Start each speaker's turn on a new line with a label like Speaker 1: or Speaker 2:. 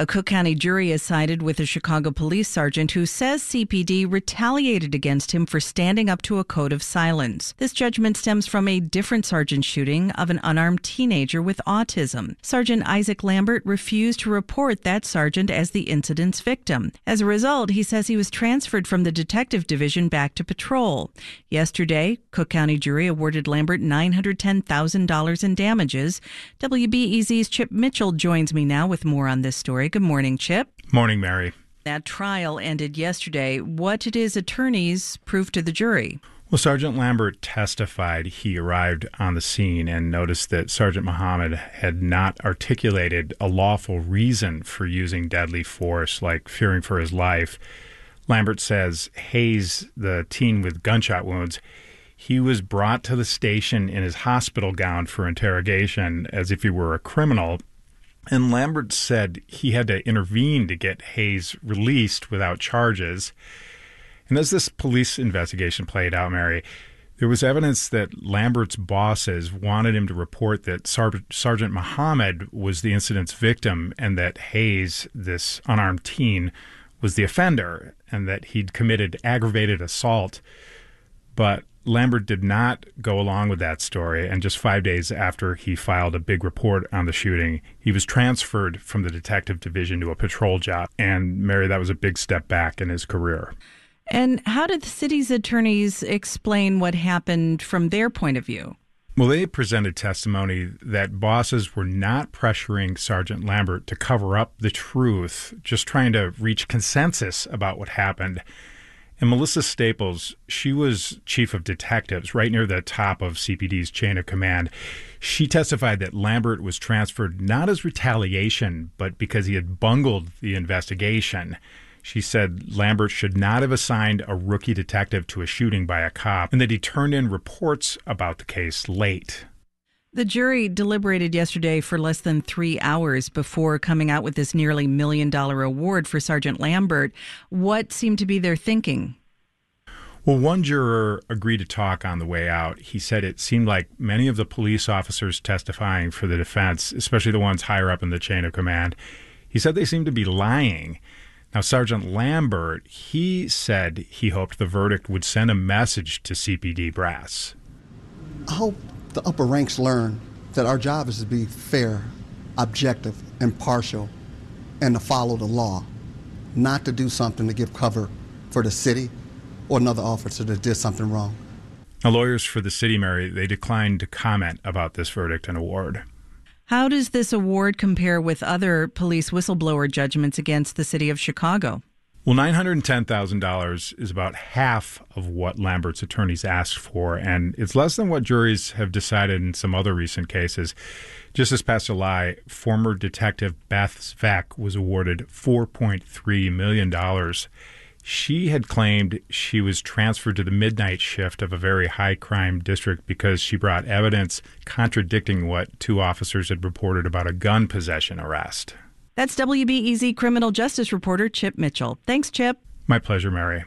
Speaker 1: A Cook County jury has sided with a Chicago police sergeant who says CPD retaliated against him for standing up to a code of silence. This judgment stems from a different sergeant shooting of an unarmed teenager with autism. Sergeant Isaac Lambert refused to report that sergeant as the incident's victim. As a result, he says he was transferred from the detective division back to patrol. Yesterday, Cook County jury awarded Lambert $910,000 in damages. WBEZ's Chip Mitchell joins me now with more on this story. Good morning, Chip.
Speaker 2: Morning, Mary.
Speaker 1: That trial ended yesterday. What did his attorneys prove to the jury?
Speaker 2: Well, Sergeant Lambert testified he arrived on the scene and noticed that Sergeant Muhammad had not articulated a lawful reason for using deadly force, like fearing for his life. Lambert says Hayes, the teen with gunshot wounds, he was brought to the station in his hospital gown for interrogation as if he were a criminal and Lambert said he had to intervene to get Hayes released without charges. And as this police investigation played out, Mary, there was evidence that Lambert's bosses wanted him to report that Sar- Sergeant Muhammad was the incident's victim and that Hayes, this unarmed teen, was the offender and that he'd committed aggravated assault. But Lambert did not go along with that story, and just five days after he filed a big report on the shooting, he was transferred from the detective division to a patrol job. And Mary, that was a big step back in his career.
Speaker 1: And how did the city's attorneys explain what happened from their point of view?
Speaker 2: Well, they presented testimony that bosses were not pressuring Sergeant Lambert to cover up the truth, just trying to reach consensus about what happened. And Melissa Staples, she was chief of detectives right near the top of CPD's chain of command. She testified that Lambert was transferred not as retaliation, but because he had bungled the investigation. She said Lambert should not have assigned a rookie detective to a shooting by a cop and that he turned in reports about the case late.
Speaker 1: The jury deliberated yesterday for less than three hours before coming out with this nearly million dollar award for Sergeant Lambert. What seemed to be their thinking?
Speaker 2: Well, one juror agreed to talk on the way out. He said it seemed like many of the police officers testifying for the defense, especially the ones higher up in the chain of command, he said they seemed to be lying. Now, Sergeant Lambert, he said he hoped the verdict would send a message to CPD brass.
Speaker 3: I hope the upper ranks learn that our job is to be fair, objective, impartial, and to follow the law, not to do something to give cover for the city or another officer that did something wrong.
Speaker 2: Now, lawyers for the city, Mary, they declined to comment about this verdict and award.
Speaker 1: How does this award compare with other police whistleblower judgments against the city of Chicago?
Speaker 2: Well, $910,000 is about half of what Lambert's attorneys asked for, and it's less than what juries have decided in some other recent cases. Just this past July, former detective Beth Svec was awarded $4.3 million. She had claimed she was transferred to the midnight shift of a very high crime district because she brought evidence contradicting what two officers had reported about a gun possession arrest.
Speaker 1: That's WBEZ criminal justice reporter Chip Mitchell. Thanks, Chip.
Speaker 2: My pleasure, Mary.